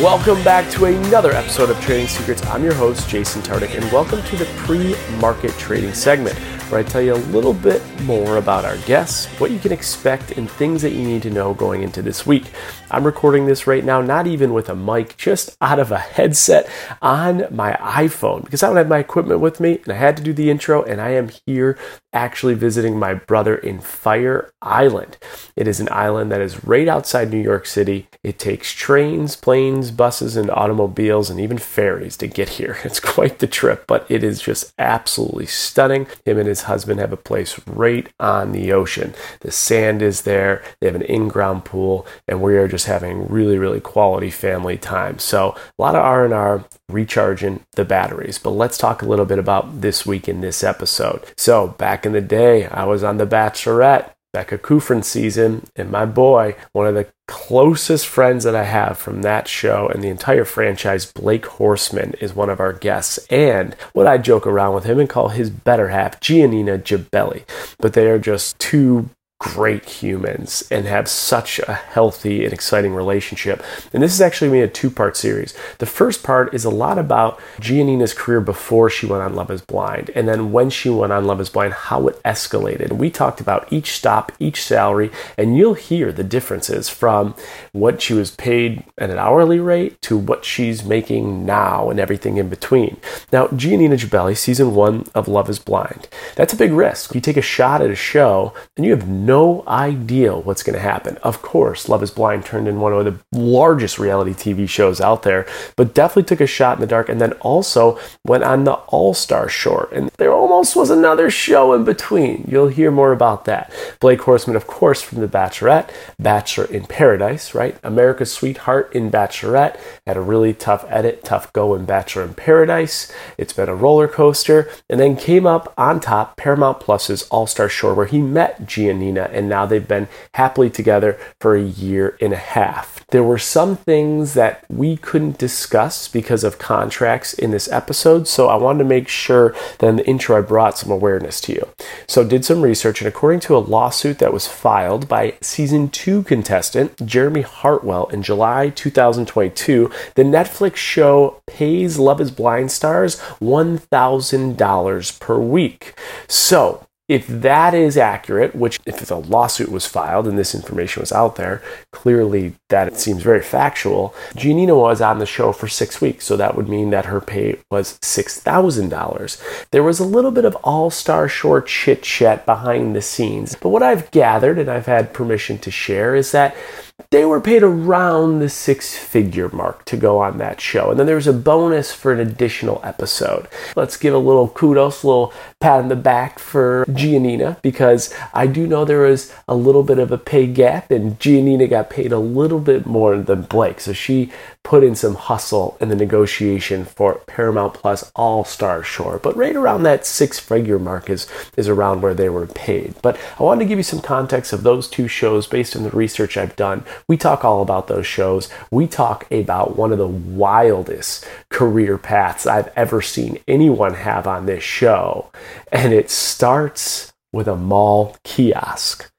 Welcome back to another episode of Trading Secrets. I'm your host, Jason Tartick, and welcome to the pre market trading segment where I tell you a little bit more about our guests, what you can expect, and things that you need to know going into this week. I'm recording this right now, not even with a mic, just out of a headset on my iPhone because I don't have my equipment with me and I had to do the intro, and I am here actually visiting my brother in Fire Island. It is an island that is right outside New York City. It takes trains, planes, buses, and automobiles, and even ferries to get here. It's quite the trip, but it is just absolutely stunning. Him and his husband have a place right on the ocean. The sand is there, they have an in ground pool, and we are just having really, really quality family time. So a lot of R&R recharging the batteries. But let's talk a little bit about this week in this episode. So back in the day, I was on The Bachelorette. Becca Kufrin season, and my boy, one of the closest friends that I have from that show and the entire franchise, Blake Horstmann, is one of our guests. And what I joke around with him and call his better half, Giannina Gibelli. But they are just two great humans and have such a healthy and exciting relationship. And this is actually me a two part series. The first part is a lot about Giannina's career before she went on Love is Blind, and then when she went on Love is Blind, how it escalated. We talked about each stop, each salary, and you'll hear the differences from what she was paid at an hourly rate to what she's making now and everything in between. Now, Giannina Gibelli, season one of Love is Blind, that's a big risk. You take a shot at a show and you have no no idea what's going to happen. Of course, Love is Blind turned in one of the largest reality TV shows out there, but definitely took a shot in the dark and then also went on the All Star Shore. And there almost was another show in between. You'll hear more about that. Blake Horstmann, of course, from The Bachelorette, Bachelor in Paradise, right? America's Sweetheart in Bachelorette, had a really tough edit, tough go in Bachelor in Paradise. It's been a roller coaster. And then came up on top Paramount Plus's All Star Shore, where he met Giannina and now they've been happily together for a year and a half. There were some things that we couldn't discuss because of contracts in this episode, so I wanted to make sure that in the intro I brought some awareness to you. So, did some research, and according to a lawsuit that was filed by season two contestant Jeremy Hartwell in July 2022, the Netflix show pays Love is Blind stars $1,000 per week. So, if that is accurate, which if the lawsuit was filed and this information was out there, clearly that it seems very factual. Giannina was on the show for six weeks, so that would mean that her pay was $6,000. There was a little bit of All Star Shore chit chat behind the scenes, but what I've gathered and I've had permission to share is that they were paid around the six figure mark to go on that show. And then there was a bonus for an additional episode. Let's give a little kudos, a little pat on the back for Giannina because I do know there was a little bit of a pay gap and Giannina got paid a little bit more than Blake. So she put in some hustle in the negotiation for Paramount Plus All Star Shore, But right around that six figure mark is, is around where they were paid. But I wanted to give you some context of those two shows based on the research I've done. We talk all about those shows. We talk about one of the wildest career paths I've ever seen anyone have on this show. And it starts with a mall kiosk.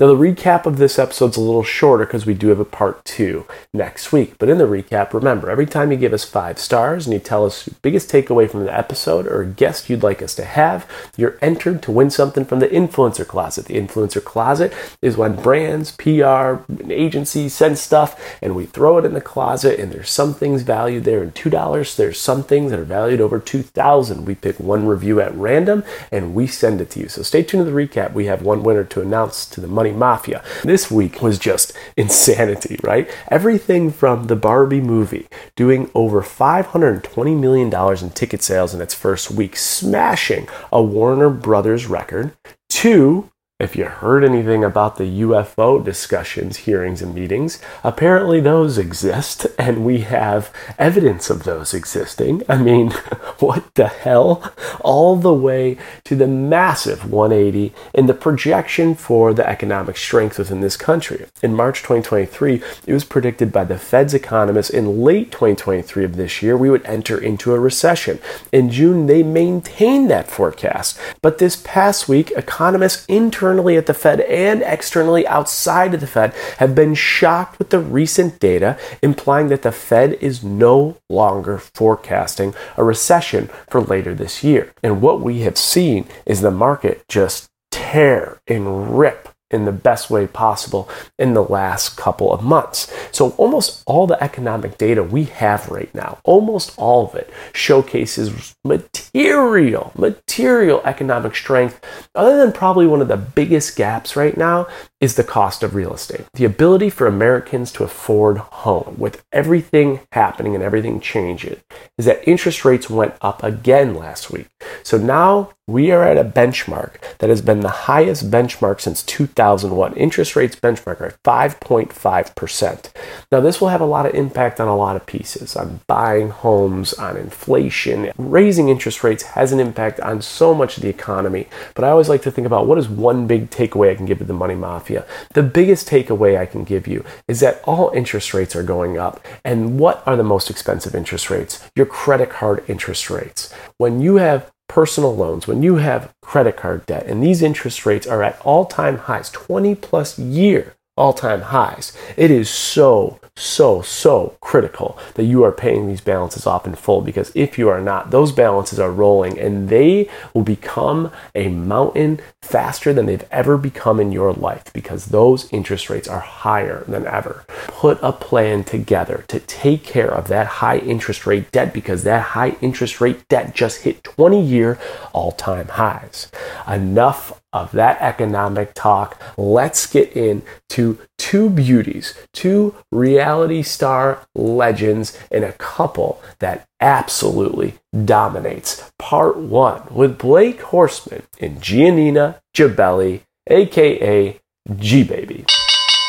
Now, the recap of this episode's a little shorter because we do have a part two next week. But in the recap, remember, every time you give us five stars and you tell us your biggest takeaway from the episode or a guest you'd like us to have, you're entered to win something from the Influencer Closet. The Influencer Closet is when brands, PR, agencies send stuff and we throw it in the closet and there's some things valued there in $2. There's some things that are valued over 2000 We pick one review at random and we send it to you. So stay tuned to the recap. We have one winner to announce to the money Money Mafia. This week was just insanity, right? Everything from the Barbie movie doing over $520 million in ticket sales in its first week, smashing a Warner Brothers record, to if you heard anything about the UFO discussions, hearings, and meetings, apparently those exist, and we have evidence of those existing. I mean, what the hell? All the way to the massive 180 in the projection for the economic strength within this country. In March 2023, it was predicted by the Fed's economists in late 2023 of this year we would enter into a recession. In June, they maintained that forecast, but this past week, economists internally internally at the Fed and externally outside of the Fed have been shocked with the recent data implying that the Fed is no longer forecasting a recession for later this year. And what we have seen is the market just tear and rip in the best way possible in the last couple of months. So, almost all the economic data we have right now, almost all of it, showcases material, material economic strength. Other than probably one of the biggest gaps right now is the cost of real estate. The ability for Americans to afford home with everything happening and everything changing is that interest rates went up again last week. So now we are at a benchmark that has been the highest benchmark since 2001. Interest rates benchmark are 5.5%. Now, this will have a lot of impact on a lot of pieces on buying homes, on inflation. Raising interest rates has an impact on so much of the economy. But I always like to think about what is one big takeaway I can give to the money mafia. The biggest takeaway I can give you is that all interest rates are going up. And what are the most expensive interest rates? Your credit card interest rates. When you have personal loans, when you have credit card debt, and these interest rates are at all time highs, 20 plus year all time highs, it is so, so, so critical that you are paying these balances off in full because if you are not, those balances are rolling and they will become a mountain faster than they've ever become in your life because those interest rates are higher than ever. Put a plan together to take care of that high interest rate debt because that high interest rate debt just hit 20 year all time highs. Enough of that economic talk, let's get into two beauties, two reality star legends, and a couple that absolutely dominates. Part one with Blake Horstmann and Giannina Gibelli, aka G Baby.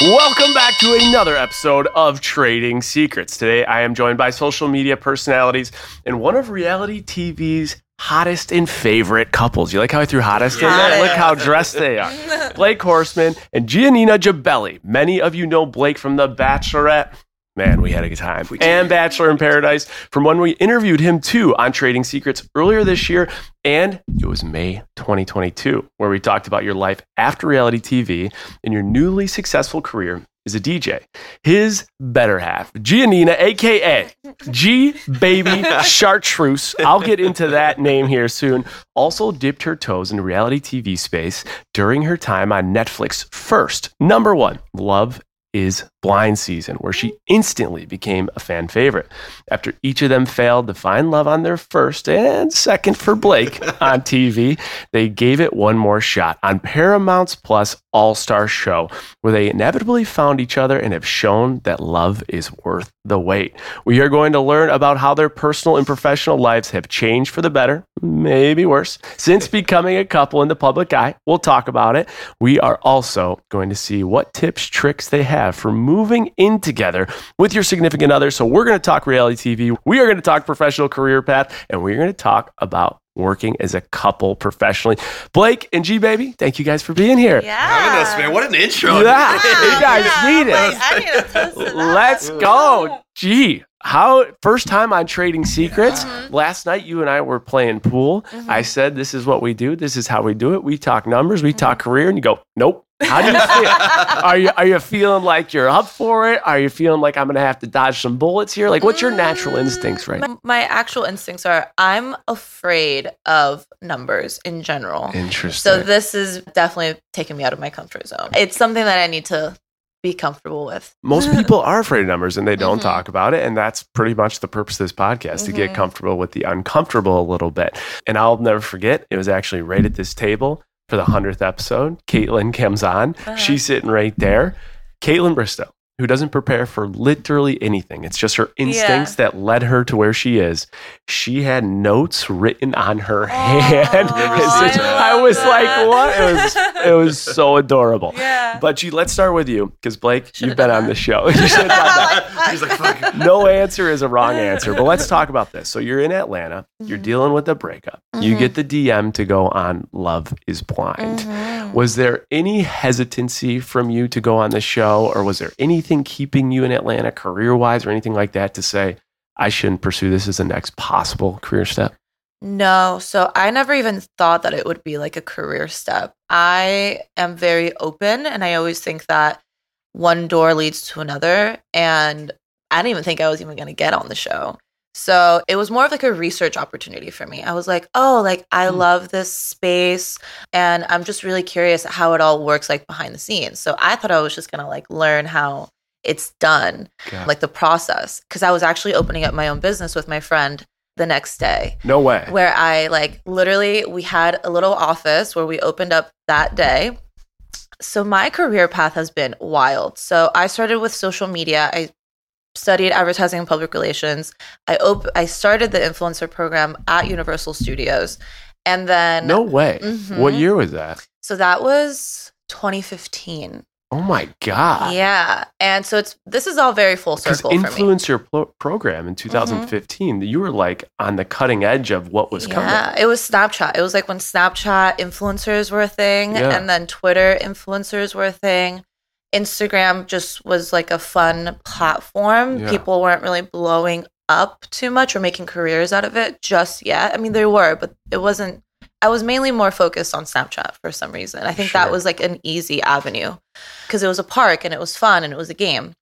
Welcome back to another episode of Trading Secrets. Today I am joined by social media personalities and one of reality TV's hottest and favorite couples. You like how I threw hottest in there? Look how dressed they are. Blake Horstmann and Giannina Gibelli. Many of you know Blake from The Bachelorette. Man, we had a good time. And Bachelor in Paradise from when we interviewed him too on Trading Secrets earlier this year. And it was May 2022, where we talked about your life after reality TV and your newly successful career is a DJ. His better half, Giannina, aka G Baby Chartreuse. I'll get into that name here soon. Also dipped her toes in reality TV space during her time on Netflix first. Number one, Love is Blind season, where she instantly became a fan favorite. After each of them failed to find love on their first and second for Blake on TV, they gave it one more shot on Paramount's Plus All Star Shore, where they inevitably found each other and have shown that love is worth the wait. We are going to learn about how their personal and professional lives have changed for the better, maybe worse, since becoming a couple in the public eye. We'll talk about it. We are also going to see what tips, tricks they have for moving moving in together with your significant other. So we're going to talk reality TV. We are going to talk professional career path, and we're going to talk about working as a couple professionally. Blake and G Baby, thank you guys for being here. Yeah. Having us, man. What an intro. Yeah. you guys yeah. need it. Like, need Let's go. Gee, how first time on Trading Secrets. Yeah. Last night you and I were playing pool. Mm-hmm. I said this is what we do. This is how we do it. We talk numbers, we mm-hmm. talk career and you go, "Nope." How do you feel? are you are you feeling like you're up for it? Are you feeling like I'm going to have to dodge some bullets here? Like what's your natural instincts right now? My actual instincts are I'm afraid of numbers in general. Interesting. So this is definitely taking me out of my comfort zone. It's something that I need to be comfortable with. Most people are afraid of numbers and they don't mm-hmm. talk about it. And that's pretty much the purpose of this podcast mm-hmm. to get mm-hmm. comfortable with the uncomfortable a little bit. And I'll never forget, it was actually right at this table for the 100th episode. Kaitlyn comes on. Uh-huh. She's sitting right there. Kaitlyn Bristowe who doesn't prepare for literally anything. It's just her instincts yeah. that led her to where she is. She had notes written on her oh, hand. I, I was like, what? It was it was so adorable. Yeah. But G, let's start with you because Blake, Should've you've been on the show. you should He's like, Fuck. No answer is a wrong answer. But let's talk about this. So you're in Atlanta. Mm-hmm. You're dealing with a breakup. Mm-hmm. You get the DM to go on Love Is Blind. Mm-hmm. Was there any hesitancy from you to go on the show, or was there anything keeping you in Atlanta career wise or anything like that to say, I shouldn't pursue this as the next possible career step? No, so I never even thought that it would be like a career step. I am very open and I always think that one door leads to another. And I didn't even think I was even going to get on the show. So it was more of like a research opportunity for me. I was like, oh, like I Hmm. love this space and I'm just really curious how it all works like behind the scenes. So I thought I was just to like learn how it's done, God. like the process. Cause I was actually opening up my own business with my friend the next day no way. where I like literally we had a little office where we opened up that day. So my career path has been wild. So I started with social media. I studied advertising and public relations. I op- I started the influencer program at Universal Studios. And then No way. Mhm. What year was that? so that was 2015. Oh my god. Yeah. And so it's this is all very full circle for me. Mm-hmm. influencer pro- program in 2015, you were like on the cutting edge of what was coming. Yeah, it was Snapchat. It was like when Snapchat influencers were a thing, Yeah. and then Twitter influencers were a thing. Instagram just was like a fun platform. Yeah. People weren't really blowing up too much or making careers out of it just yet. I mean, they were, but it wasn't. I was mainly more focused on Snapchat for some reason. I think Sure. that was like an easy avenue because it was a park and it was fun and it was a game.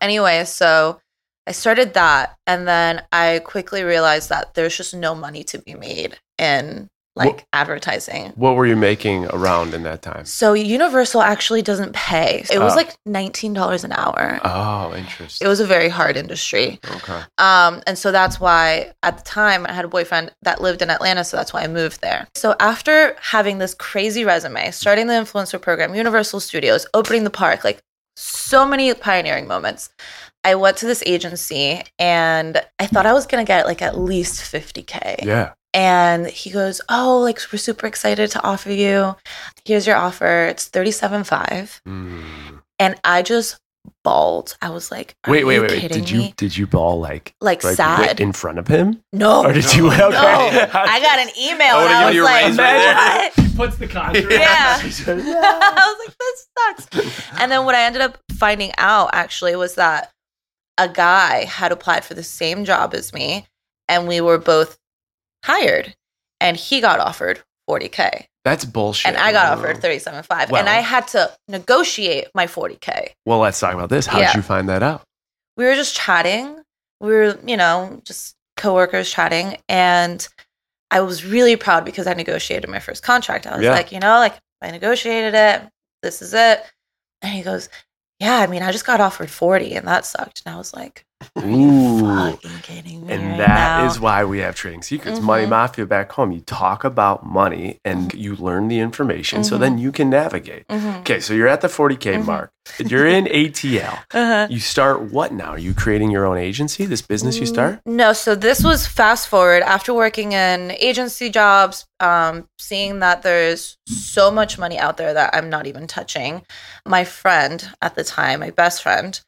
Anyway, so I started that and then I quickly realized that there's just no money to be made in like What- advertising. What were you making around in that time? So Universal actually doesn't pay. It was Oh. like $19 an hour. Oh, interesting. It was a very hard industry. okay. Um, and so that's why at the time I had a boyfriend that lived in Atlanta, so that's why I moved there. So after having this crazy resume, starting the influencer program, Universal Studios, opening the park, like so many pioneering moments. I went to this agency and I thought I was gonna get like at least 50K. Yeah. And he goes, Oh, like we're super excited to offer you. Here's your offer. It's 37.5. Mm. And I just bawled. I was like, Are Wait, wait, you wait, wait. kidding Did you did you ball like Like, like sad. in front of him? no. Or did you? Okay. No, I got an email I and I was you like, right what? He puts the contract. Yeah. I was like, this sucks. And then what I ended up finding out actually was that a guy had applied for the same job as me, and we were both hired, and he got offered 40k, That's bullshit. and I got offered 37.5, Well- and I had to negotiate my 40k. Well, let's talk about this. How Yeah. did you find that out? we were just chatting. We were, you know, just coworkers chatting. And I was really proud because I negotiated my first contract. I was Yeah. like, you know, like I negotiated it. This is it. And he goes, Yeah, I mean, I just got offered 40 and that sucked. And I was like, Ooh. fucking kidding me. And right that is now? why we have trading secrets. Money Mhm. Mafia back home. You talk about money and you learn the information so then you can navigate. Mhm. Okay, so you're at the 40K Mhm. mark. You're in ATL. Uh-huh. You start what now? Are you creating your own agency? This business you start? Mm, No, so this was fast forward after working in agency jobs, um, seeing that there's so much money out there that I'm not even touching. My friend at the time, my best friend,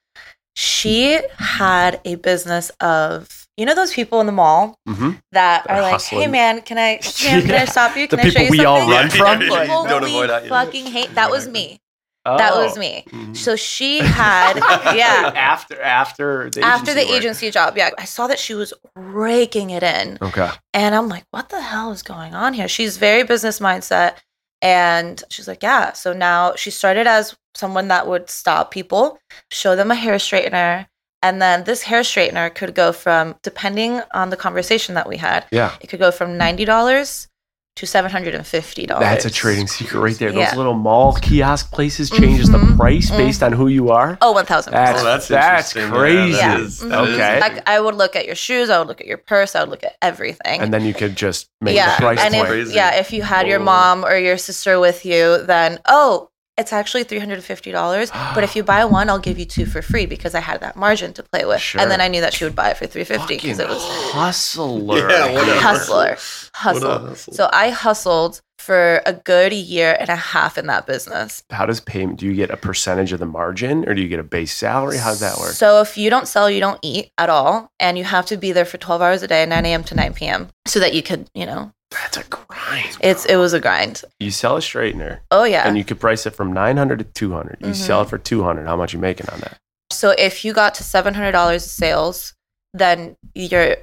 she had a business of you know those people in the mall Mm-hmm. that They're are like, hustling. "Hey man, can I can, can I stop you? The Can I show people you we all something?" run from? yeah, yeah. People Don't we avoid that, yeah. fucking hate. That was me. Oh. That was me. Mhm. So she had yeah. after after the After the agency work. agency job, yeah, I saw that she was raking it in. Okay. And I'm like, what the hell is going on here? She's very business mindset. And she's like, yeah. So now she started as someone that would stop people, show them a hair straightener. And then this hair straightener could go from, depending on the conversation that we had, Yeah. it could go from $90 to $750. That's a trading secret right there. Those little mall kiosk places changes the Mhm. price based on who you are. Oh, 1000%. That's- Oh, that's that's crazy. Yeah, that Yeah. is- Mhm. Okay. Like I would look at your shoes, I would look at your purse, I would look at everything. And then you could just make yeah, the price and point. if, Crazy. yeah, if you had your mom or your sister with you, then oh, it's actually three hundred and fifty dollars. but if you buy one, I'll give you two for free because I had that margin to play with. Sure. And then I knew that she would buy it for three fifty Fucking because it was hustler. Yeah, whatever. hustler, What a hustle. hustle. So I hustled for a good year and a half in that business. How does payment? Do you get a percentage of the margin, or do you get a base salary? How does that work? So if you don't sell, you don't eat at all, and you have to be there for twelve hours a day, nine a.m. to nine p.m. so that you could, you know, That's a grind. it's it was a grind. You sell a straightener, Oh yeah. and you could price it from nine hundred to two hundred. You Mhm. sell it for two hundred. How much you making on that? So if you got to seven hundred dollars of sales, then your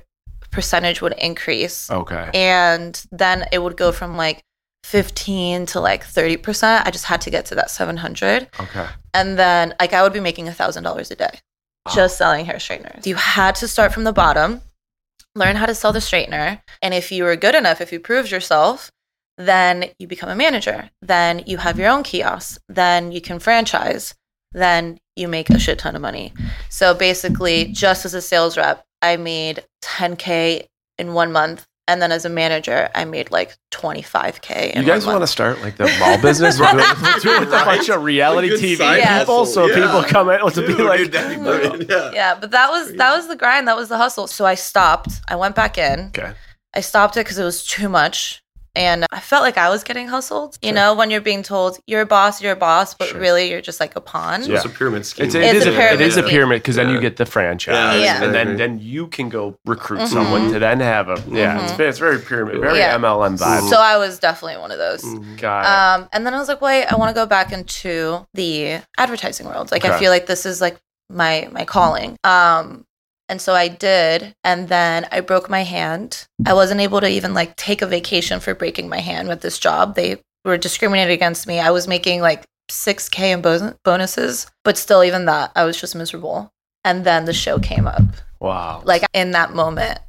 percentage would increase. Okay. And then it would go from like 15 to like 30%. I just had to get to that 700. Okay. And then like I would be making a $1,000 a day just selling hair straighteners. You had to start from the bottom, learn how to sell the straightener. And if you were good enough, if you proved yourself, then you become a manager. Then you have your own kiosk. Then you can franchise. Then you make a shit ton of money. So basically, just as a sales rep, I made 10K in one month. And then as a manager, I made like 25K. In You guys want to start like the mall business with, with, with a bunch of reality TV side people, hustle, so yeah. people come in to be Dude, like, dude, that'd be brilliant, yeah. Yeah, but that was that was the grind. That was the hustle. So I stopped. I went back in. okay, I stopped it because it was too much. And I felt like I was getting hustled. You Sure. know, when you're being told you're a boss, you're a boss, but Sure. really you're just like a pawn. So it's a pyramid scheme. it's, It's it is a a, pyramid is a pyramid because then you get the franchise, Yeah. and then then you can go recruit Mhm. someone to then have a yeah. It's, Mhm. ve- it's very pyramid, very Yeah. MLM vibe. So I was definitely one of those. Mhm. Got it. Um, and then I was like, wait, I want to go back into the advertising world. Like, I feel like this is like my my calling. Um, and so I did, and then I broke my hand. I wasn't able to even like take a vacation for breaking my hand with this job. They were discriminated against me. I was making like six k in bo- bonuses, but still, even that, I was just miserable. And then the show came up wow. like in that moment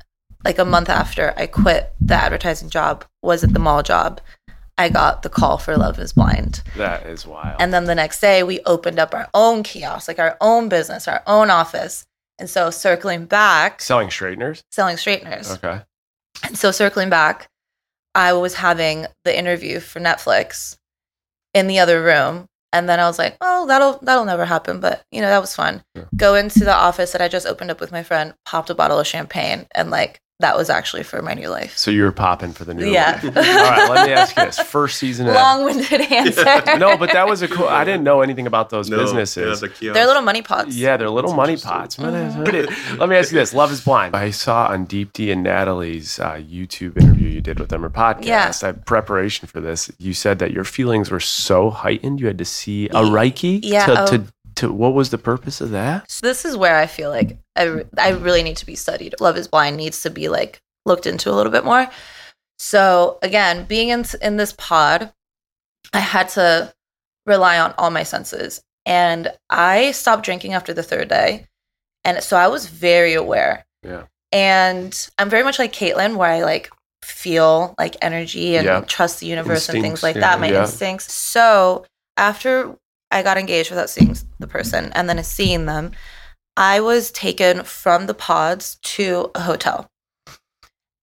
like a month after i quit the advertising job was at the mall job i got the call for love is blind that is wild. and then the next day we opened up our own kiosk like our own business our own office and so circling back Selling straighteners. selling straighteners Okay. and so circling back i was having the interview for netflix in the other room and then i was like oh that'll that'll never happen but you know that was fun Yeah. go into the office that i just opened up with my friend popped a bottle of champagne and like that was actually for my new life So you were popping for the new. Yeah. one. All right. Let me ask you this: first season. of- long-winded answer no, but that was a cool. I didn't know anything about those No, businesses. Yeah, the they're little money pots Yeah, they're little That's money interesting. pots. Let me ask you this: Love is Blind. I saw on Deepti and Natalie's uh, YouTube interview you did with them or podcast. Yeah. I preparation for this. You said that your feelings were so heightened you had to see a Reiki. Yeah, To, oh. to, to what was the purpose of that? So this is where I feel like I, I really need to be studied. Love is Blind needs to be like looked into a little bit more. So again, being in in this pod, I had to rely on all my senses, and I stopped drinking after the third day, and so I was very aware. Yeah. And I'm very much like Kaitlyn, where I like feel like energy and Yeah. trust the universe and things like yeah, that, my yeah. instincts. So after I got engaged without seeing the person and then seeing them, I was taken from the pods to a hotel.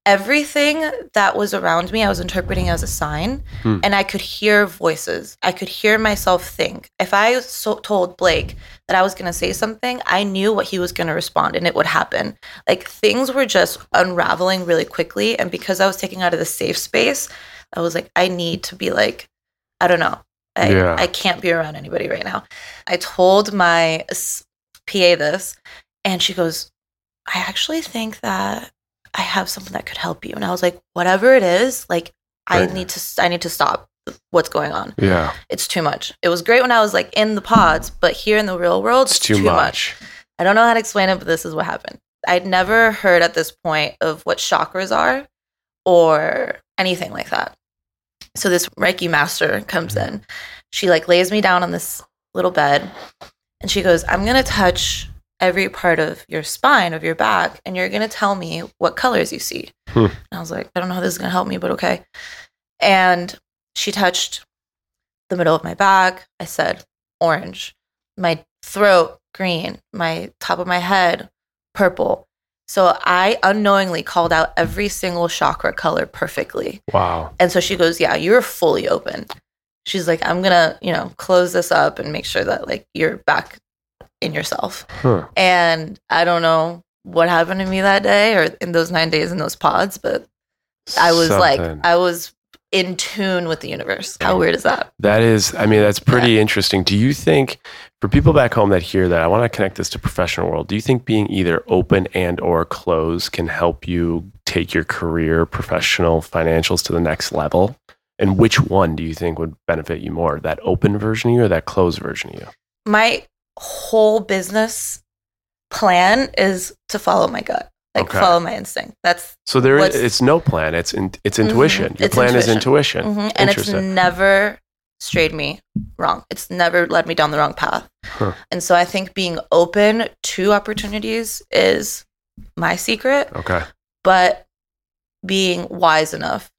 Everything that was around me, I was interpreting as a sign, Hmm. and I could hear voices. I could hear myself think. If I so- told Blake that I was going to say something, I knew what he was going to respond, and it would happen. Like things were just unraveling really quickly, and because I was taking out of the safe space, I was like, I need to be like, I don't know. I, Yeah. I can't be around anybody right now. I told my PA this, and she goes, I actually think that I have something that could help you. And I was like, whatever it is, like I need to I need to stop what's going on. Yeah, It's too much. It was great when I was like in the pods, but here in the real world, it's too, much. I don't know how to explain it, but this is what happened. I'd never heard at this point of what chakras are or anything like that. So this Reiki master comes in. She like lays me down on this little bed and she goes, I'm going to touch every part of your spine, of your back, and you're going to tell me what colors you see. Hmm. And I was like, I don't know how this is going to help me, but okay. And she touched the middle of my back. I said, orange. My throat, green. My top of my head, purple. So I unknowingly called out every single chakra color perfectly. Wow. And so she goes, Yeah, you're fully open. She's like, I'm gonna, you know, close this up and make sure that like you're back in yourself. Huh. And I don't know what happened to me that day or in those nine days in those pods, but I was like, I was in tune with the universe. How weird is that? That is, I mean, that's pretty interesting. Do you think, for people back home that hear that, I want to connect this to professional world. Do you think being either open and or closed can help you take your career, professional, financials to the next level? And which one do you think would benefit you more, that open version of you or that closed version of you? My whole business plan is to follow my gut. Like Okay. follow my instinct. That's So there, What's- it's no plan. It's in, it's Mhm. intuition. Your It's plan is intuition. intuition. Mhm. and it's never strayed me wrong. It's never led me down the wrong path. Huh. And so I think being open to opportunities is my secret, Okay. but being wise enough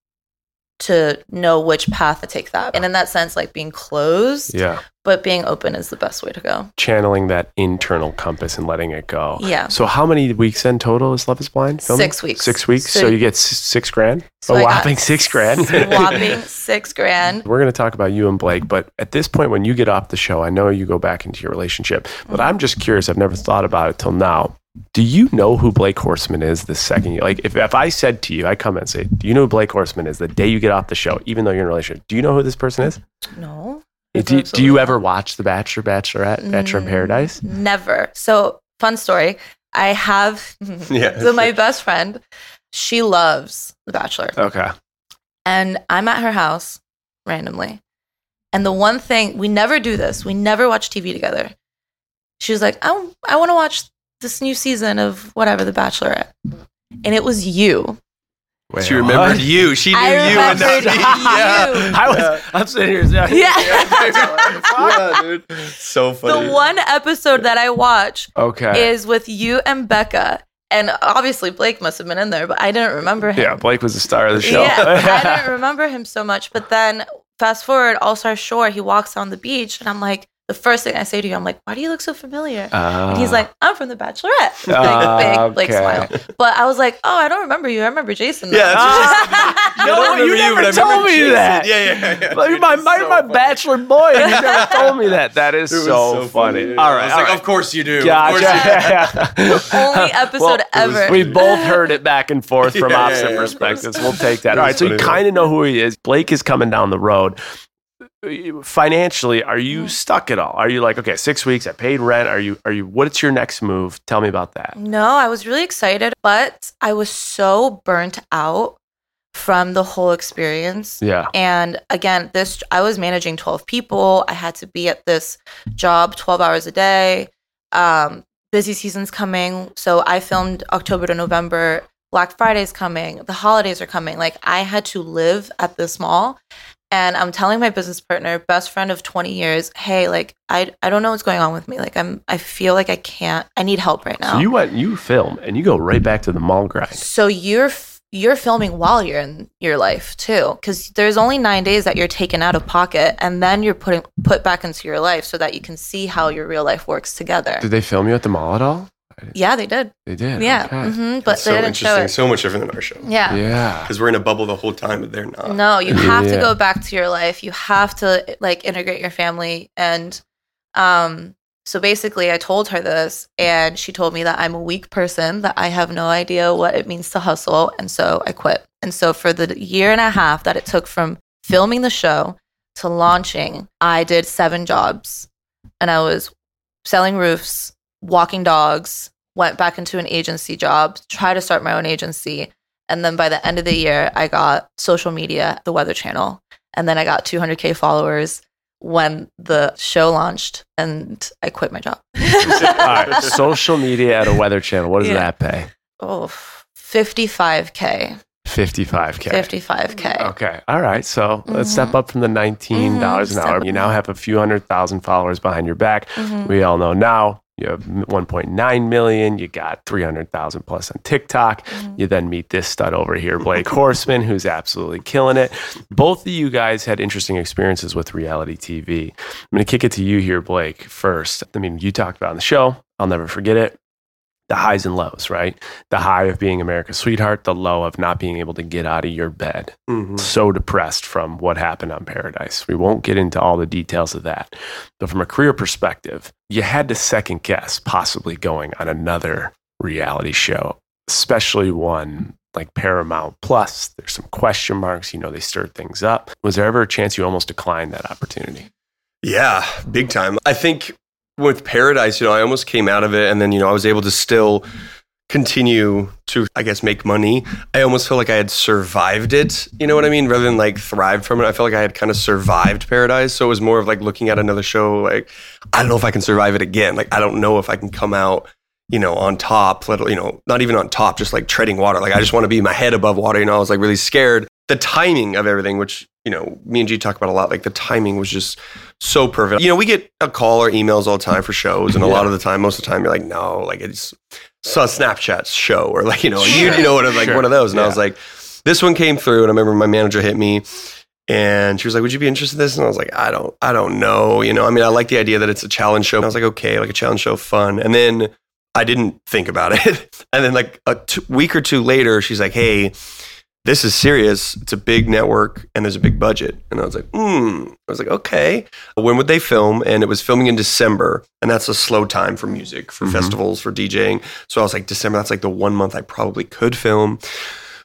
to know which path to take that. And in that sense, like being closed, Yeah. but being open is the best way to go. Channeling that internal compass and letting it go. Yeah. So how many weeks in total is Love Is Blind? filming? Six weeks. Six weeks. So, So- you get six grand. So oh, a got whopping six grand. whopping six grand. We're going to talk about you and Blake, but at this point, when you get off the show, I know you go back into your relationship, but mm-hmm. I'm just curious. I've never thought about it till now. Do you know who Blake Horstmann is the second you, like, if, if I said to you, I come and say, Do you know who Blake Horstmann is the day you get off the show, even though you're in a relationship? Do you know who this person is? No. Do, do you ever watch The Bachelor, Bachelorette, Bachelor in Mm, Paradise? Never. So, fun story. I have Yeah. so my best friend, she loves The Bachelor. Okay. And I'm at her house randomly. And the one thing, we never do this. We never watch TV together. She was like, I, I want to watch this new season of whatever, The Bachelorette. And it was you. Wait, She remembered what? you. She knew I you. and not remembered me. Yeah. I was, I'm sitting here. Yeah. yeah, dude. So funny. The one episode that I watch Okay. is with you and Becca. And obviously, Blake must have been in there, but I didn't remember him. yeah, Blake was the star of the show. Yeah, I didn't remember him so much. But then fast forward, All Star Shore, he walks on the beach, and I'm like, the first thing I say to you, I'm like, why do you look so familiar? And he's Ah. like, I'm from The Bachelorette. Like, Ah, big, like, smile. But I was like, oh, I don't remember you. I remember Jason. though." Yeah, that's what she said. Ah. No, don't you never but I told me Jason. that. Yeah, yeah, yeah. Like, Dude, my it's my, so my bachelor boy. You never told me that. That is It was so, funny. Yeah. All I was all like, right. of course you do. Of Gotcha. course you do. Yeah. Only episode Well, it was- ever. We both heard it back and forth from Yeah, yeah, opposite yeah, of perspectives. We'll take that. It All was right. So you kind of know who he is. Blake is coming down the road. Financially, are you Mm. stuck at all? Are you like, okay, six weeks, I paid rent. Are you, are you, what's your next move? Tell me about that. No, I was really excited, but I was so burnt out from the whole experience. Yeah. And again, this I was managing 12 people. I had to be at this job 12 hours a day. Um, busy season's coming. So I filmed October to November. Black Friday's coming. The holidays are coming. Like I had to live at this mall. And I'm telling my business partner, best friend of 20 years, hey, like I I don't know what's going on with me. Like I'm I feel like I can't I need help right now. So you went, you film, and you go right back to the mall grind. So you're you're filming while you're in your life too, because there's only nine days that you're taken out of pocket, and then you're putting put back into your life so that you can see how your real life works together. Did they film you at the mall at all? Yeah, they did. They did. Yeah, Okay. hmm but That's they so didn't show interesting. it. So much different than our show. Yeah. Yeah. Because we're in a bubble the whole time, but they're not. No, you have Yeah. to go back to your life. You have to like integrate your family and um so basically I told her this and she told me that I'm a weak person, that I have no idea what it means to hustle and so I quit. And so for the year and a half that it took from filming the show to launching, I did 7 jobs and I was selling roofs, walking dogs, went back into an agency job, tried to start my own agency. And then by the end of the year, I got social media, the Weather Channel. And then I got 200K followers when the show launched and I quit my job. right. Social media at a weather channel. What does Yeah. that pay? Oh, 55K. 55K. 55K. Okay. All right. So let's Mhm. step up from the $19 Mhm. an hour. You now have a few hundred thousand followers behind your back. Mhm. We all know now you have 1.9 million. You got 300,000 plus on TikTok. Mhm. You then meet this stud over here, Blake Horstmann, who's absolutely killing it. Both of you guys had interesting experiences with reality TV. I'm going to kick it to you here, Blake, first. I mean, you talked about on the show, I'll never forget it. The highs and lows, right? The high of being America's sweetheart, the low of not being able to get out of your bed Mhm. so depressed from what happened on Paradise. We won't get into all the details of that. But from a career perspective, you had to second guess possibly going on another reality show, especially one like Paramount Plus. There's some question marks. You know, they stirred things up. Was there ever a chance you almost declined that opportunity? Yeah, big time. I think with Paradise, you know, I almost came out of it and then, you know, I was able to still continue to, I guess, make money. I almost feel like I had survived it. You know what I mean? Rather than like thrived from it. I felt like I had kind of survived Paradise. So it was more of like looking at another show, like, I don't know if I can survive it again. Like, I don't know if I can come out, you know, on top, let you know, not even on top, just like treading water. Like I just want to be my head above water. You know, I was like really scared. The timing of everything, which you know, me and G talk about a lot. Like the timing was just so perfect. You know, we get a call or emails all the time for shows, and a lot of the time, most of the time, you're like, no, like it's a Snapchat show or like you know, you, you know what like Sure. one of those. And I was like, this one came through, and I remember my manager hit me. And she was like, "Would you be interested in this?" And I was like, "I don't, I don't know. You know, I mean, I like the idea that it's a challenge show." And I was like, "Okay, like a challenge show, fun." And then I didn't think about it. And then like a t- week or two later, she's like, "Hey, this is serious. It's a big network and there's a big budget." And I was like, "Hmm." I was like, "Okay." When would they film? And it was filming in December, and that's a slow time for music, for Mhm. festivals, for DJing. So I was like, December. That's like the one month I probably could film.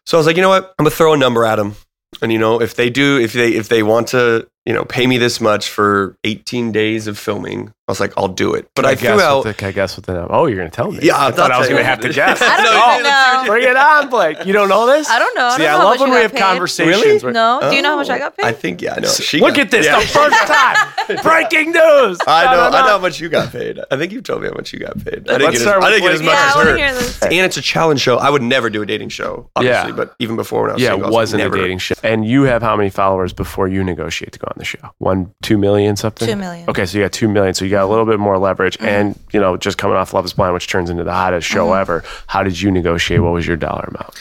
So I was like, you know what? I'm gonna throw a number at them. And you know, if they do, if they if they want to, you know, pay me this much for 18 days of filming, I was like, I'll do it. But I, guess threw out. The, I guess what the Oh, you're going to tell me. Yeah, I thought I was going to have to guess. I don't Oh, know. Bring it on, Blake. You don't know this? I don't know. I See, don't I know how love when we have paid. conversations. Really? where- No. Do you know how much I oh. got paid? I think yeah, I know. She Look got- at this, yeah. the first time. Breaking news. I No, know, no, I know how much you got paid. I think you've told me how much you got paid. I didn't Let's get, as, I didn't get as much yeah, as I want to her. hear this. And it's a challenge show. I would never do a dating show, obviously, Yeah. but even before when I was Yeah, it was wasn't a dating show. And you have how many followers before you negotiate to go on the show? One, two million, something? Two million. Okay, so you got two million. So you got a little bit more leverage. Mm-hmm. And, you know, just coming off Love is Blind, which turns into the hottest show ever. How did you negotiate? What was your dollar amount?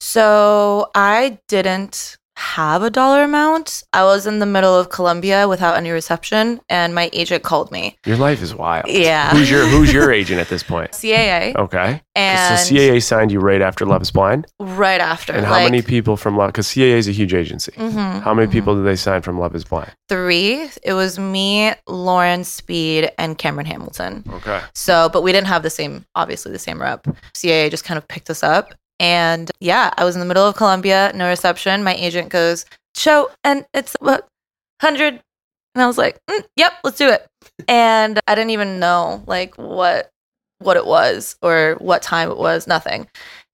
So I didn't have a dollar amount. I was in the middle of Colombia without any reception, and my agent called me. Your life is wild. Yeah. Who's your Who's your agent at this point? CAA. Okay. And so CAA signed you right after Love is Blind. right after. And how like, many people from Love? Because CAA is a huge agency. mhm, How many mhm. people did they sign from Love is Blind? Three. It was me, Lauren Speed, and Cameron Hamilton. Okay. So, but we didn't have the same, obviously, the same rep. CAA just kind of picked us up. And yeah, I was in the middle of Colombia, no reception. My agent goes, show, and it's what, 100. And I was like, "Mm, yep, let's do it. And I didn't even know like what what it was or what time it was, nothing.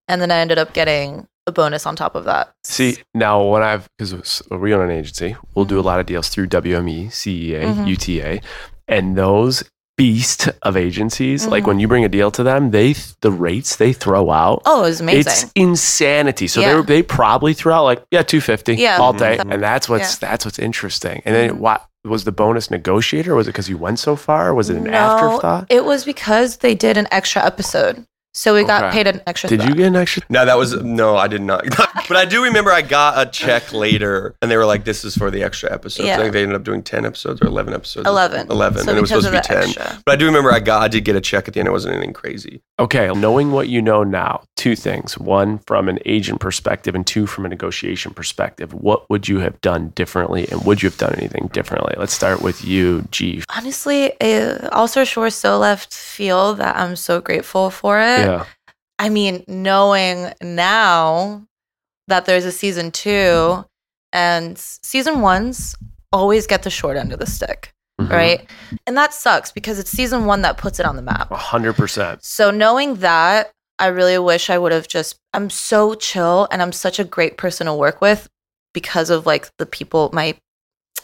And then I ended up getting a bonus on top of that. See, now when I've, because we own an agency, we'll do a lot of deals through WME, CAA, Mhm. UTA, and those beast of agencies, like Mhm. when you bring a deal to them, they, the rates they throw out, Oh, it was amazing. it's insanity. So Yeah. they they probably throw out like, yeah, 250 Yeah. all day. Mhm. And that's what's, that's what's interesting. And then what, was the bonus negotiator? Was it because you went so far? Was it an No, afterthought? It was because they did an extra episode. So we got Okay. paid an extra Did thou- you get an extra? No, that was no, I did not. but I do remember I got a check later, and they were like, "This is for the extra episodes." Yeah. I think they ended up doing ten episodes or eleven episodes. 11. Eleven, So and it was supposed to be ten. extra. But I do remember I got, I did get a check at the end. It wasn't anything crazy. Okay, knowing what you know now, two things. One, from an agent perspective, and two, from a negotiation perspective. What would you have done differently, and would you have done anything differently? Let's start with you, G. Honestly, uh, All-Star Shore so left field that I'm so grateful for it. Yeah. I mean, knowing now that there's a season two and season ones always get the short end of the stick, Mhm. right? And that sucks because it's season one that puts it on the map. A hundred percent. So knowing that, I really wish I would have just I'm so chill and I'm such a great person to work with because of like the people my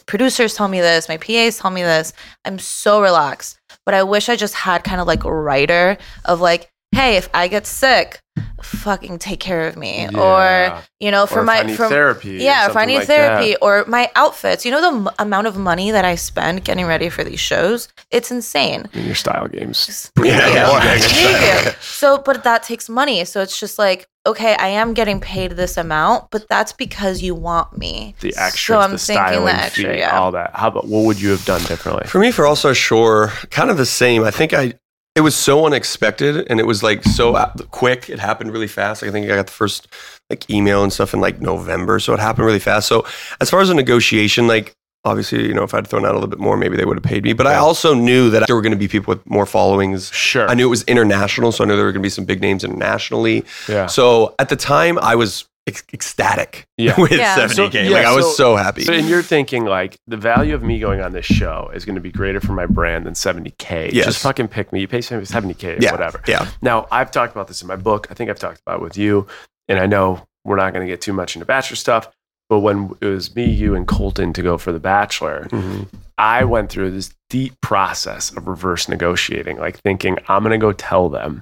producers tell me this, my PAs tell me this. I'm so relaxed. But I wish I just had kind of like a writer of like, hey, if I get sick, fucking take care of me. Yeah. Or, you know, for Or my I need from therapy. yeah, if I need like therapy that. or my outfits, you know the m- amount of money that I spend getting ready for these shows, it's insane. I mean, your style games. Yeah, yeah. Thank. So, but that takes money. So it's just like, okay, I am getting paid this amount, but that's because you want me. The So I'm the thinking styling the extra, fee, yeah. all that. How about what would you have done differently? For me, for All Star Shore kind of the same. I think I it was so unexpected and it was like so quick. It happened really fast. I think I got the first like email and stuff in like November, so it happened really fast. So as far as a negotiation, like obviously, you know, if I'd thrown out a little bit more, maybe they would have paid me. But I also knew that there were going to be people with more followings. Sure. I knew it was international, so I knew there were going to be some big names internationally. Yeah. So at the time, I was ec- ecstatic Yeah. with Yeah. 70k. So- like yeah, I was so- so, happy. So, and you're thinking like the value of me going on this show is going to be greater for my brand than 70k. Yes. Just fucking pick me. You pay 70k or yeah, whatever. Yeah. Now, I've talked about this in my book. I think I've talked about it with you, and I know we're not going to get too much into Bachelor stuff. But when it was me, you, and Colton to go for The Bachelor, Mhm. I went through this deep process of reverse negotiating, like thinking, I'm going to go tell them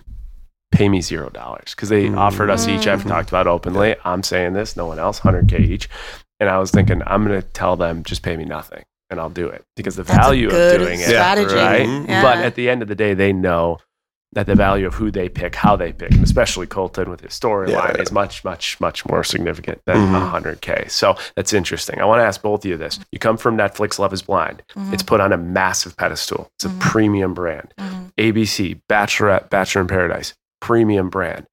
pay me zero dollars because they offered us each. I've Mm. talked about openly. I'm saying this, no one else, 100K each. And I was thinking, I'm going to tell them, just pay me nothing and I'll do it because the That's a value good of doing it. strategy. Right. Mhm. Yeah. But at the end of the day, they know that the value of who they pick, how they pick, and especially Colton with his storyline Yeah. is much, much, much more significant than Mhm. 100K. So that's interesting. I want to ask both of you this. You come from Netflix, Love is Blind. Mhm. It's put on a massive pedestal. It's a Mhm. premium brand. Mhm. ABC, Bachelorette, Bachelor in Paradise, premium brand.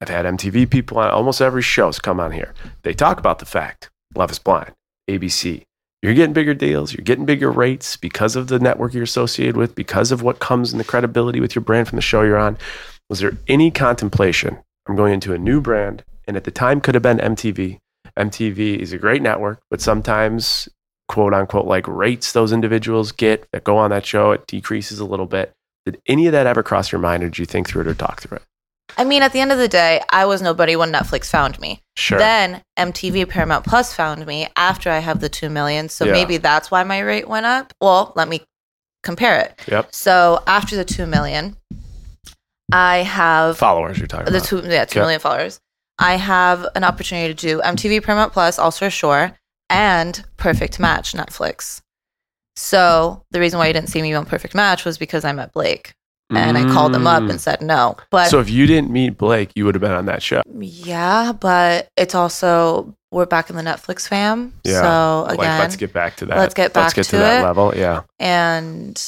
I've had MTV people on almost every show's come on here. They talk about the fact Love is Blind, ABC. You're getting bigger deals, you're getting bigger rates because of the network you're associated with, because of what comes in the credibility with your brand from the show you're on. Was there any contemplation? I'm going into a new brand, and at the time could have been MTV. MTV is a great network, but sometimes, quote unquote, like rates those individuals get that go on that show, it decreases a little bit. Did any of that ever cross your mind, or did you think through it or talk through it? I mean, at the end of the day, I was nobody when Netflix found me. Sure. Then MTV Paramount Plus found me after I have the 2 million. So Yeah. maybe that's why my rate went up. Well, let me compare it. Yep. So after the 2 million, I have Followers you're talking the about. two, yeah, two Okay. million followers. I have an opportunity to do MTV Paramount Plus, also Shore, and Perfect Match Netflix. So the reason why you didn't see me on Perfect Match was because I met Blake and I called them up Mm. and said no. But so if you didn't meet Blake, you would have been on that show. yeah, but it's also we're back in the Netflix fam. Yeah. So again, like, let's get back to that. let's get Let's back get to, to that it. level. Yeah. and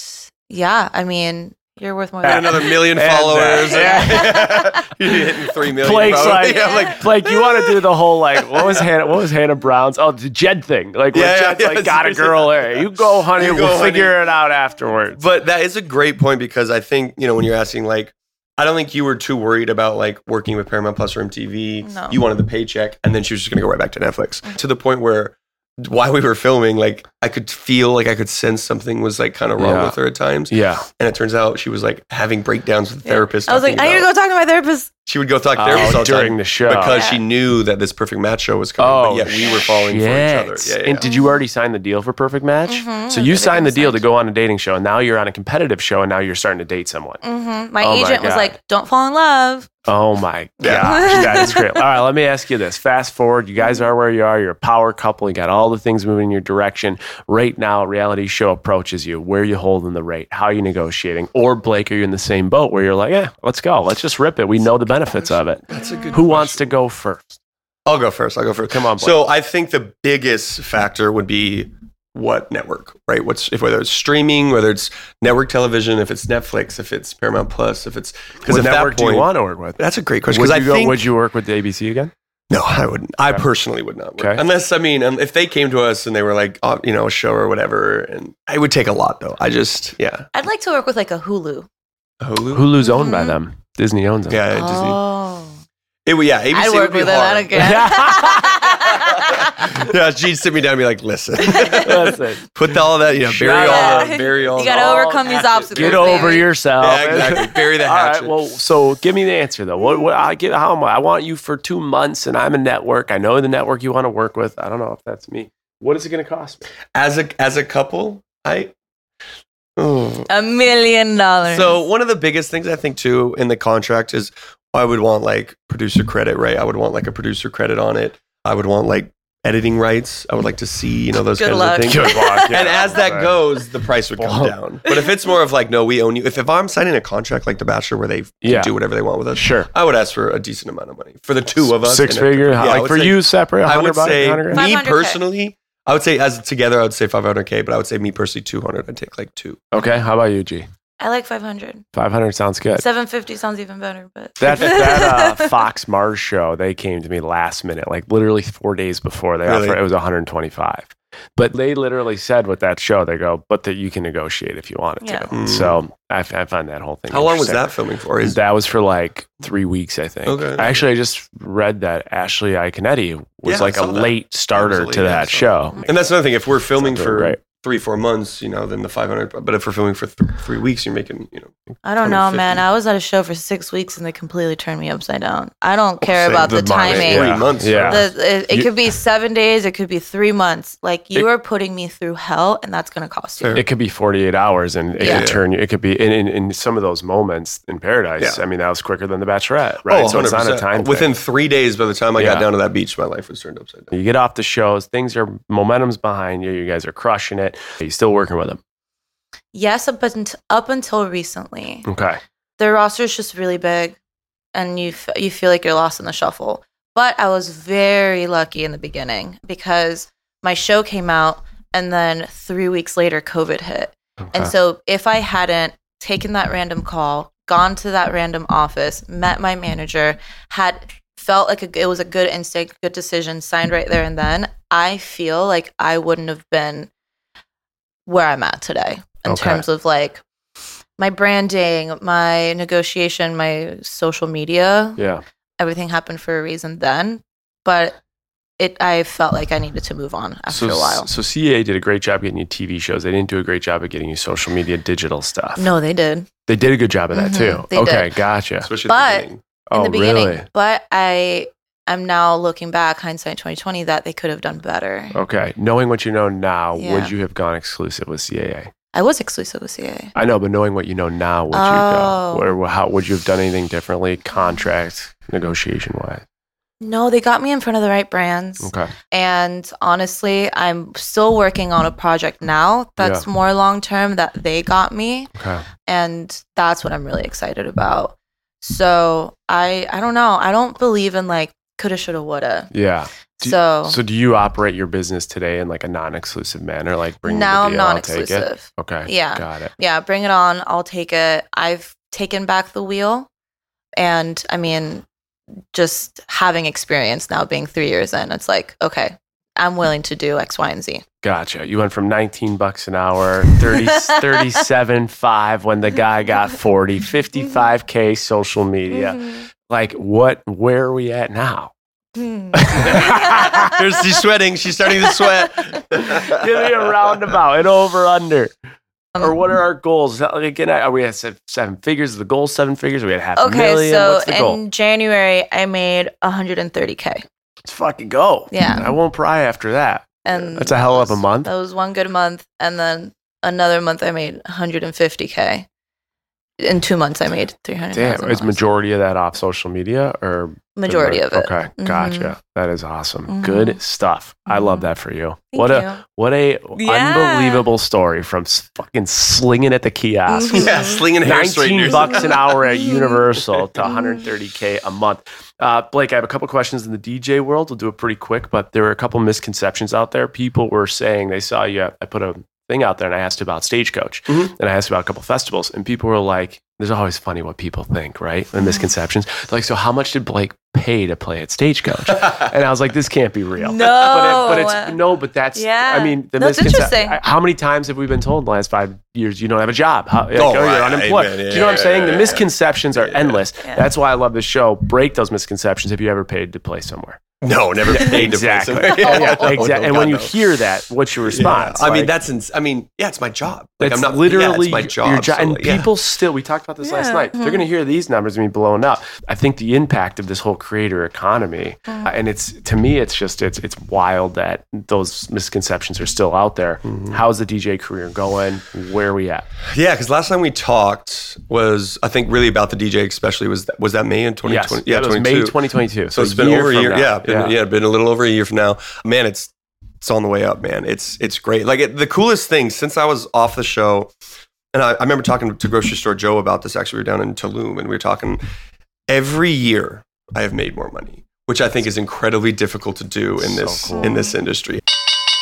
yeah, I mean, you're worth more Get than another million And, uh, followers. yeah. You're hitting three million. Blake's probably. like, Yeah, like, Blake, you want to do the whole like, what was Hannah? What was Hannah Brown's? Oh, the Jed thing. Like, when Yeah, yeah, Jed's yeah, like, got a girl there. You go, honey. You we'll go, figure it out afterwards. but that is a great point because I think you know when you're asking like. I don't think you were too worried about like working with Paramount Plus or MTV. No. You wanted the paycheck, and then she was just going to go right back to Netflix. To the point where, while we were filming, like I could feel like I could sense something was like kind of wrong Yeah. with her at times. yeah. And it turns out she was like having breakdowns with Yeah. therapists. I was like, talking I need to go talk to my therapist. She would go talk to Oh, therapists all during time the show. because Yeah. she knew that this perfect match show was coming. Oh, but yet we were falling for each other. Yeah, yeah. And did you already sign the deal for Perfect Match? Mhm, So you signed the deal to go on a dating show, and now you're on a competitive show, and now you're starting to date someone. Mhm. My Oh my agent was like, "Don't fall in love." Oh my gosh, that is great. All right, let me ask you this. Fast forward, you guys are where you are, you're a power couple, you got all the things moving in your direction. Right now, reality show approaches you. Where are you holding the rate? How are you negotiating? Or Blake, are you in the same boat where you're like, yeah, let's go. Let's just rip it. We know the benefits of it. That's a good Who wants to go first? I'll go first. I'll go first. Come on, Blake. So I think the biggest factor would be what network, right? What's if whether it's streaming, whether it's network television, if it's Netflix, if it's Paramount Plus, if it's because what at that network do point, you want to work with? that's a great question. Would Because I you, go, think would you work with the ABC again? no, I wouldn't. I Okay. personally would not. Work. Okay. Unless I mean, um, if they came to us and they were like, uh, you know, a show or whatever, and it would take a lot though. I just yeah, I'd like to work with like a Hulu. Hulu. Hulu's owned by Mhm. them. Disney owns them. Yeah, Disney. oh, It would yeah. ABC I'd would be with them. I hard. don't care. yeah, she'd sit me down and be like, listen, Listen, put all of that, you know, bury Shut all up. the, bury all You gotta all overcome these obstacles. get over baby. yourself. Yeah, exactly. Bury the hatchet. All right. hatchet. Well, so give me the answer though. What, what I get? How am I? I want you for two months, and I'm a network. I know the network you want to work with. I don't know if that's me. What is it going to cost me? as a as a couple, I. Oh. A million dollars. So one of the biggest things I think too in the contract is I would want like producer credit, right? I would want like a producer credit on it. I would want like editing rights. I would like to see you know those Good kinds luck. of things. Good luck. Yeah. and as that Right. goes, the price would come down. But if it's more of like, no, we own you. If, if I'm signing a contract like The Bachelor where they can Yeah. do whatever they want with us, Sure. I would ask for a decent amount of money for the two of us. Six and if- figure. yeah, I like would for say- you, separate. I 100 would bucks, say 100 grand? me 500K. personally. I would say as together, I would say 500k, but I would say me personally 200. I'd take like two. Okay. How about you, G? I like 500. 500 sounds good. 750 sounds even better, but That that uh, Fox Mars show, they came to me last minute, like literally four days before they Really? offered. It was 125, but they literally said with that show, they go, but that you can negotiate if you wanted Yeah. to. Mm. So I, f- I find that whole thing. How long was that filming for? Is that was for like three weeks, I think. Okay. Actually, I just read that Ashley Iaconetti was Yeah, like a that. late starter Absolutely, to yeah, that saw show. and that's another thing. If we're filming for great. Three four months, you know, then the five hundred. But if we're filming for th- three weeks, you're making you know. I don't know, man. I was at a show for six weeks and they completely turned me upside down. I don't oh, care same. about the, The timing. yeah. Three months. Yeah. The, it it You- could be seven days. It could be three months. Like you It- are putting me through hell, and that's gonna cost you. It could be 48 hours and it Yeah. could turn you. It could be in, in, in some of those moments in paradise. Yeah. I mean, that was quicker than the Bachelorette, right? Oh, so it's not a 100%. time. thing. Within three days, by the time I Yeah. got down to that beach, my life was turned upside down. You get off the shows, things are momentum's behind you. You guys are crushing it. Are you still working with them? Yes, up until up until recently, Okay. the roster is just really big, and you f- you feel like you're lost in the shuffle. But I was very lucky in the beginning because my show came out, and then three weeks later, COVID hit. okay. And so if I hadn't taken that random call, gone to that random office, met my manager, had felt like a, it was a good instinct, good decision, signed right there and then, I feel like I wouldn't have been where I'm at today in Okay. terms of like my branding, my negotiation, my social media. yeah. Everything happened for a reason then, but it I felt like I needed to move on after so, a while. so CAA did a great job getting you TV shows. They didn't do a great job of getting you social media digital stuff. No, they did. They did a good job of that Mhm, too. they okay, did. gotcha. Especially But- at the beginning. in oh, the beginning. really? But I I'm now looking back, hindsight 2020, that they could have done better. Okay. Knowing what you know now, Yeah. would you have gone exclusive with CAA? I was exclusive with CAA. I know, but knowing what you know now, would Oh. you go? Oh. Or how would you have done anything differently, contract negotiation wise? No, they got me in front of the right brands. Okay. And honestly, I'm still working on a project now that's more long term that they got me. Okay. And that's what I'm really excited about. So I I don't know. I don't believe in like coulda, shoulda, woulda. Yeah. Do- so So do you operate your business today in like a non-exclusive manner? Like bring now the I'm deal, I'll non take it? exclusive. Okay. Yeah. Got it. yeah, bring it on. I'll take it. I've taken back the wheel. And I mean, just having experience now being three years in, it's like, okay, I'm willing to do X, Y, and Z. Gotcha. You went from 19 bucks an hour, 30, 37, 5 when the guy got 40, 55K social media. Mm-hmm. Like what, where are we at now? Hmm. There's she's sweating. She's starting to sweat. Give me a roundabout, an over under. Um, or what are our goals? Again, are we at seven figures? Is the goal seven figures? Are we at half a Okay, million? so What's the in goal? January, I made 130K. Let's fucking go. Yeah. I won't pry after that. And That's a hell of a month. That was one good month. And then another month, I made 150K. In two months, I made 300. Damn, is majority of that off social media or majority of it. Okay, Mhm. gotcha. That is awesome. Mhm. Good stuff. I love Mhm. that for you. Thank what you. a what a Yeah. unbelievable story from fucking slinging at the kiosk. Mhm. yeah, slinging hair 19 bucks an hour at Mhm. Universal to Mhm. 130k a month. Uh, Blake, I have a couple questions in the DJ world. We'll do it pretty quick, but there were a couple misconceptions out there. People were saying they saw you. I put a thing out there and I asked about Stagecoach Mhm. and I asked about a couple festivals, and people were like, "There's always funny what people think, right? And misconceptions. They're like, so how much did Blake pay to play at Stagecoach?" and I was like, "This can't be real." No. But, it, but it's no, but that's Yeah. I mean, the No, it's interesting. How many times have we been told in the last five years you don't have a job? How, like, Oh, oh, you're right. unemployed. Amen. Do you know what I'm saying? yeah, the misconceptions are Yeah. endless. Yeah. That's why I love this show. Break those misconceptions. If you ever paid to play somewhere? no, never paid to play exactly. somewhere. Yeah, Oh, exactly. no, and God, when you no. hear that, what's your response? Yeah. I mean, that's. Ins- I mean, yeah, it's my job. Like, that's I'm not literally Yeah, it's my job. Your job. so, and yeah. people still, we talked about this last Yeah. night. They're going to hear these numbers and be blown up. I think the impact of this whole creator economy, Mm. uh, and it's to me, it's just it's it's wild that those misconceptions are still out there. Mm-hmm. How's the DJ career going? Where are we at? Yeah, because last time we talked was I think really about the DJ, especially was that was that May in 2020? yes, yeah, it was May 2022. So it's been over a year. now. Yeah, been, yeah, been a little over a year from now. Man, it's it's on the way up, man. It's it's great. Like it, the coolest thing since I was off the show, and I, I remember talking to grocery store Joe about this. Actually, we were down in Tulum, and we were talking. Every year, I have made more money, which I think is incredibly difficult to do in So this cool. in this industry.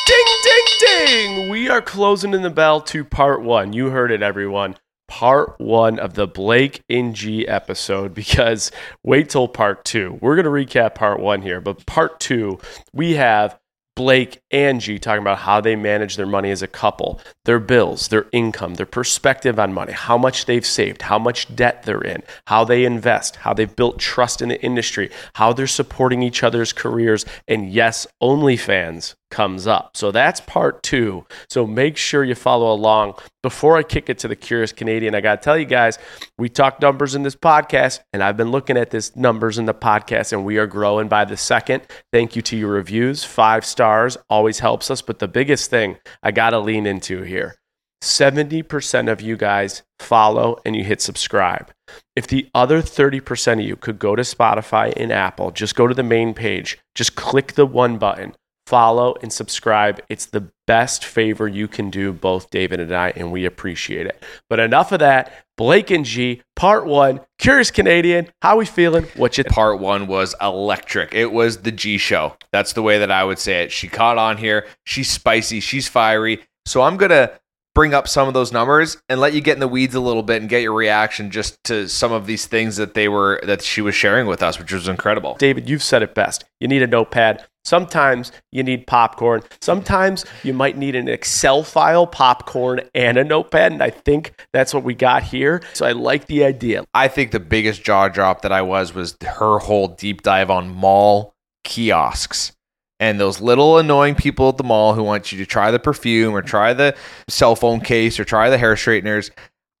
Ding, ding, ding! We are closing in the bell to part one. You heard it, everyone. Part one of the Blake and G episode because wait till part two. We're going to recap part one here, but part two, we have Blake and G talking about how they manage their money as a couple, their bills, their income, their perspective on money, how much they've saved, how much debt they're in, how they invest, how they've built trust in the industry, how they're supporting each other's careers, and yes, OnlyFans comes up. So that's part two. So make sure you follow along. Before I kick it to the Curious Canadian, I got to tell you guys, we talk numbers in this podcast, and I've been looking at this numbers in the podcast, and we are growing by the second. Thank you to your reviews. Five stars always helps us. But the biggest thing I got to lean into here 70% of you guys follow and you hit subscribe. If the other 30% of you could go to Spotify and Apple, just go to the main page, just click the one button, follow and subscribe. It's the best favor you can do, both David and I, and we appreciate it. But enough of that. Blake and G, part one. Curious Canadian, how we feeling? What you th- Part one was electric. It was the G show. That's the way that I would say it. She caught on here. She's spicy. She's fiery. So I'm gonna bring up some of those numbers and let you get in the weeds a little bit and get your reaction just to some of these things that they were that she was sharing with us, which was incredible. David, you've said it best. You need a notepad. Sometimes you need popcorn. Sometimes you might need an Excel file, popcorn, and a notepad. And I think that's what we got here. So I like the idea. I think the biggest jaw drop that I was was her whole deep dive on mall kiosks and those little annoying people at the mall who want you to try the perfume or try the cell phone case or try the hair straighteners.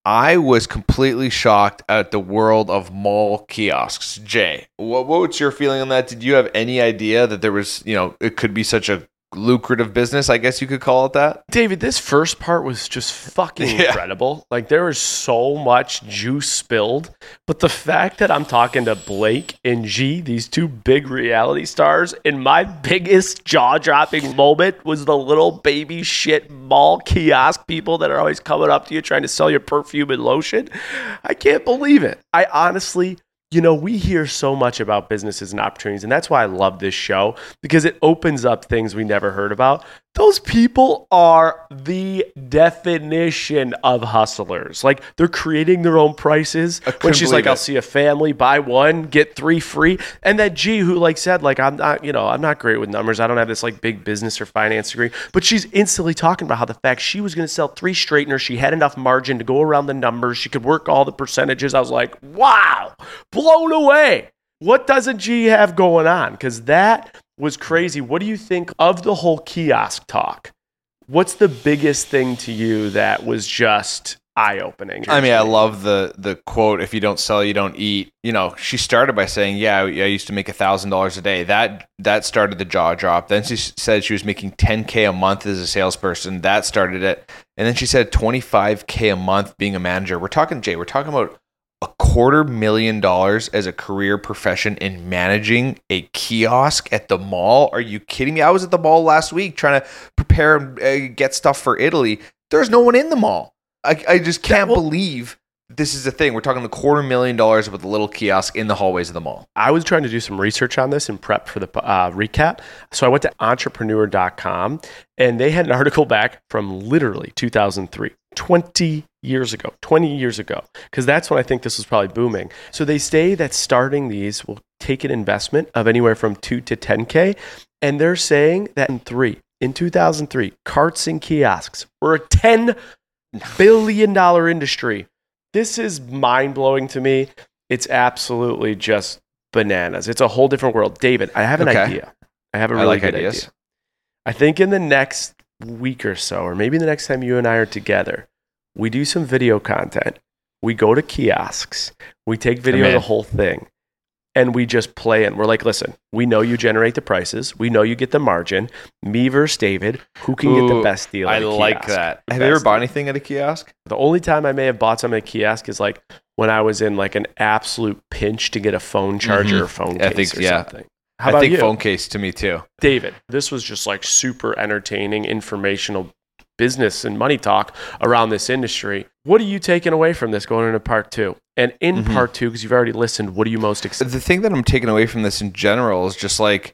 I was completely shocked at the world of mall kiosks. Jay, what, what was your feeling on that? Did you have any idea that there was, you know, it could be such a lucrative business, I guess you could call it that. David, this first part was just fucking Yeah. incredible. Like there was so much juice spilled, but the fact that I'm talking to Blake and G, these two big reality stars, and my biggest jaw-dropping moment was the little baby shit mall kiosk people that are always coming up to you trying to sell you perfume and lotion. I can't believe it. I honestly you know, we hear so much about businesses and opportunities, and that's why I love this show because it opens up things we never heard about. Those people are the definition of hustlers. Like they're creating their own prices. When she's like, believe "I'll see a family buy one get three free," and that G who like said, "Like I'm not, you know, I'm not great with numbers. I don't have this like big business or finance degree," but she's instantly talking about how the fact she was going to sell three straighteners, she had enough margin to go around the numbers, she could work all the percentages. I was like, "Wow, blown away." What doesn't G have going on? Because that was crazy. What do you think of the whole kiosk talk? What's the biggest thing to you that was just eye opening? I mean, I love the the quote: "If you don't sell, you don't eat." You know, she started by saying, "Yeah, I used to make a thousand dollars a day." That that started the jaw drop. Then she said she was making ten k a month as a salesperson. That started it, and then she said twenty five k a month being a manager. We're talking Jay. We're talking about a quarter million dollars as a career profession in managing a kiosk at the mall. Are you kidding me? I was at the mall last week trying to prepare and uh, get stuff for Italy. There's no one in the mall. I, I just can't believe this is a thing. We're talking the quarter million dollars with a little kiosk in the hallways of the mall. I was trying to do some research on this and prep for the uh, recap. So I went to entrepreneur.com and they had an article back from literally 2003, 20 years ago, 20 years ago, because that's when I think this was probably booming. So they say that starting these will take an investment of anywhere from 2 to 10K. And they're saying that in three, in 2003, carts and kiosks were a $10 billion industry. This is mind blowing to me. It's absolutely just bananas. It's a whole different world. David, I have an Okay. idea. I have a really like good ideas. idea. I think in the next week or so, or maybe the next time you and I are together, we do some video content. We go to kiosks. We take video of the whole thing. And we just play and we're like, listen, we know you generate the prices. We know you get the margin. Me versus David. Who can get the best deal? at I like that. The Have you ever bought deal. anything at a kiosk? The only time I may have bought something at a kiosk is like when I was in like an absolute pinch to get a phone charger Mhm. or phone I case think- or yeah. something. How I about think you, phone case to me too. David? This was just like super entertaining, informational business and money talk around this industry. What are you taking away from this going into part two? And in Mhm. part two, because you've already listened, what are you most excited? the thing that I'm taking away from this in general is just like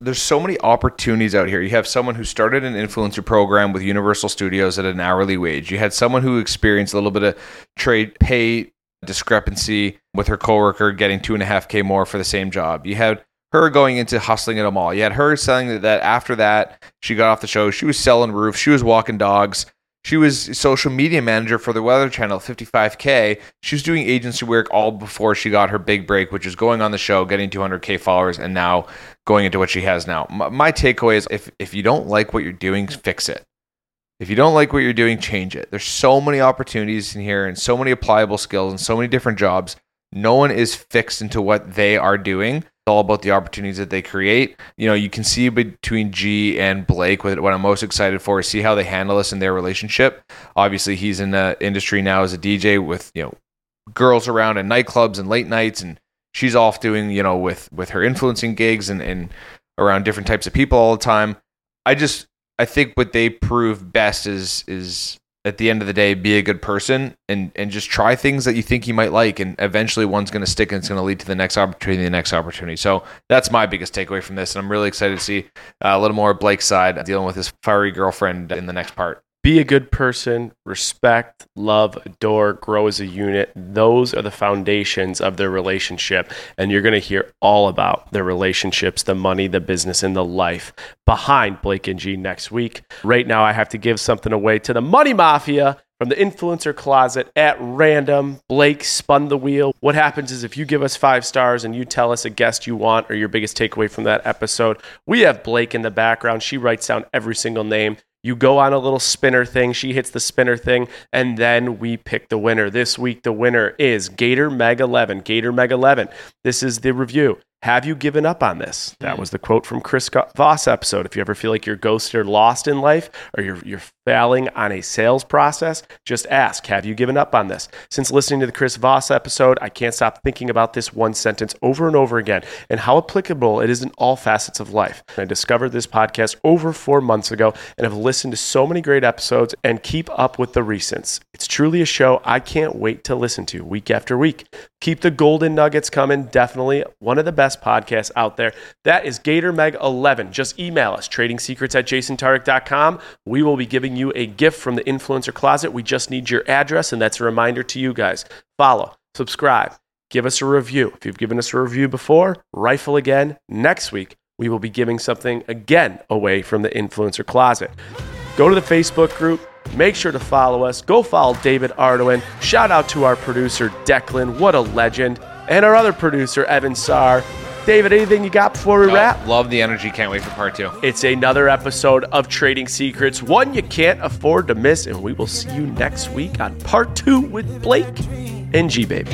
there's so many opportunities out here. You have someone who started an influencer program with Universal Studios at an hourly wage. You had someone who experienced a little bit of trade pay discrepancy with her coworker getting two and a half K more for the same job. You had her going into hustling at a mall. You had her selling that after that, she got off the show. She was selling roofs. She was walking dogs. She was social media manager for the Weather Channel, 55K. She was doing agency work all before she got her big break, which is going on the show, getting 200K followers, and now going into what she has now. My, my takeaway is if, if you don't like what you're doing, fix it. If you don't like what you're doing, change it. There's so many opportunities in here and so many applicable skills and so many different jobs. No one is fixed into what they are doing It's all about the opportunities that they create. You know, you can see between G and Blake what, I'm most excited for is see how they handle this in their relationship. Obviously, he's in the industry now as a DJ with, you know, girls around in nightclubs and late nights and she's off doing, you know, with with her influencing gigs and, and around different types of people all the time. I just I think what they prove best is is at the end of the day be a good person and and just try things that you think you might like. And eventually one's going to stick and it's going to lead to the next opportunity the next opportunity. So that's my biggest takeaway from this. And i'm really excited to see uh, a little more blake's side dealing with his fiery girlfriend in the next part be a good person, respect, love, adore, grow as a unit. Those are the foundations of their relationship. And you're going to hear all about their relationships, the money, the business, and the life behind Blake and G next week. Right now, I have to give something away to the Money Mafia from the influencer closet at random. Blake spun the wheel. What happens is if you give us five stars and you tell us a guest you want or your biggest takeaway from that episode, we have Blake in the background. She writes down every single name. You go on a little spinner thing. She hits the spinner thing, and then we pick the winner. This week, the winner is Gator Meg 11. Gator Meg 11. This is the review. Have you given up on this? That hmm. was the quote from Chris Voss episode. If you ever feel like you're ghosted or lost in life or you're, you're failing on a sales process, just ask, have you given up on this? Since listening to the Chris Voss episode, I can't stop thinking about this one sentence over and over again and how applicable it is in all facets of life. I discovered this podcast over four months ago and have listened to so many great episodes and keep up with the recents. It's truly a show I can't wait to listen to week after week. Keep the golden nuggets coming. Definitely one of the best podcasts out there. That is Gator Meg 11. Just email us, trading secrets at jasontartick.com. We will be giving you a gift from the influencer closet. We just need your address, and that's a reminder to you guys. Follow, subscribe, give us a review. If you've given us a review before, rifle again. Next week, we will be giving something again away from the influencer closet. Go to the Facebook group. Make sure to follow us. Go follow David Ardoin. Shout out to our producer, Declan. What a legend. And our other producer, Evan Sarr. David, anything you got before we wrap? love the energy can't wait for part two It's another episode of Trading Secrets, one you can't afford to miss. And we will see you next week on part two with Blake and G Baby.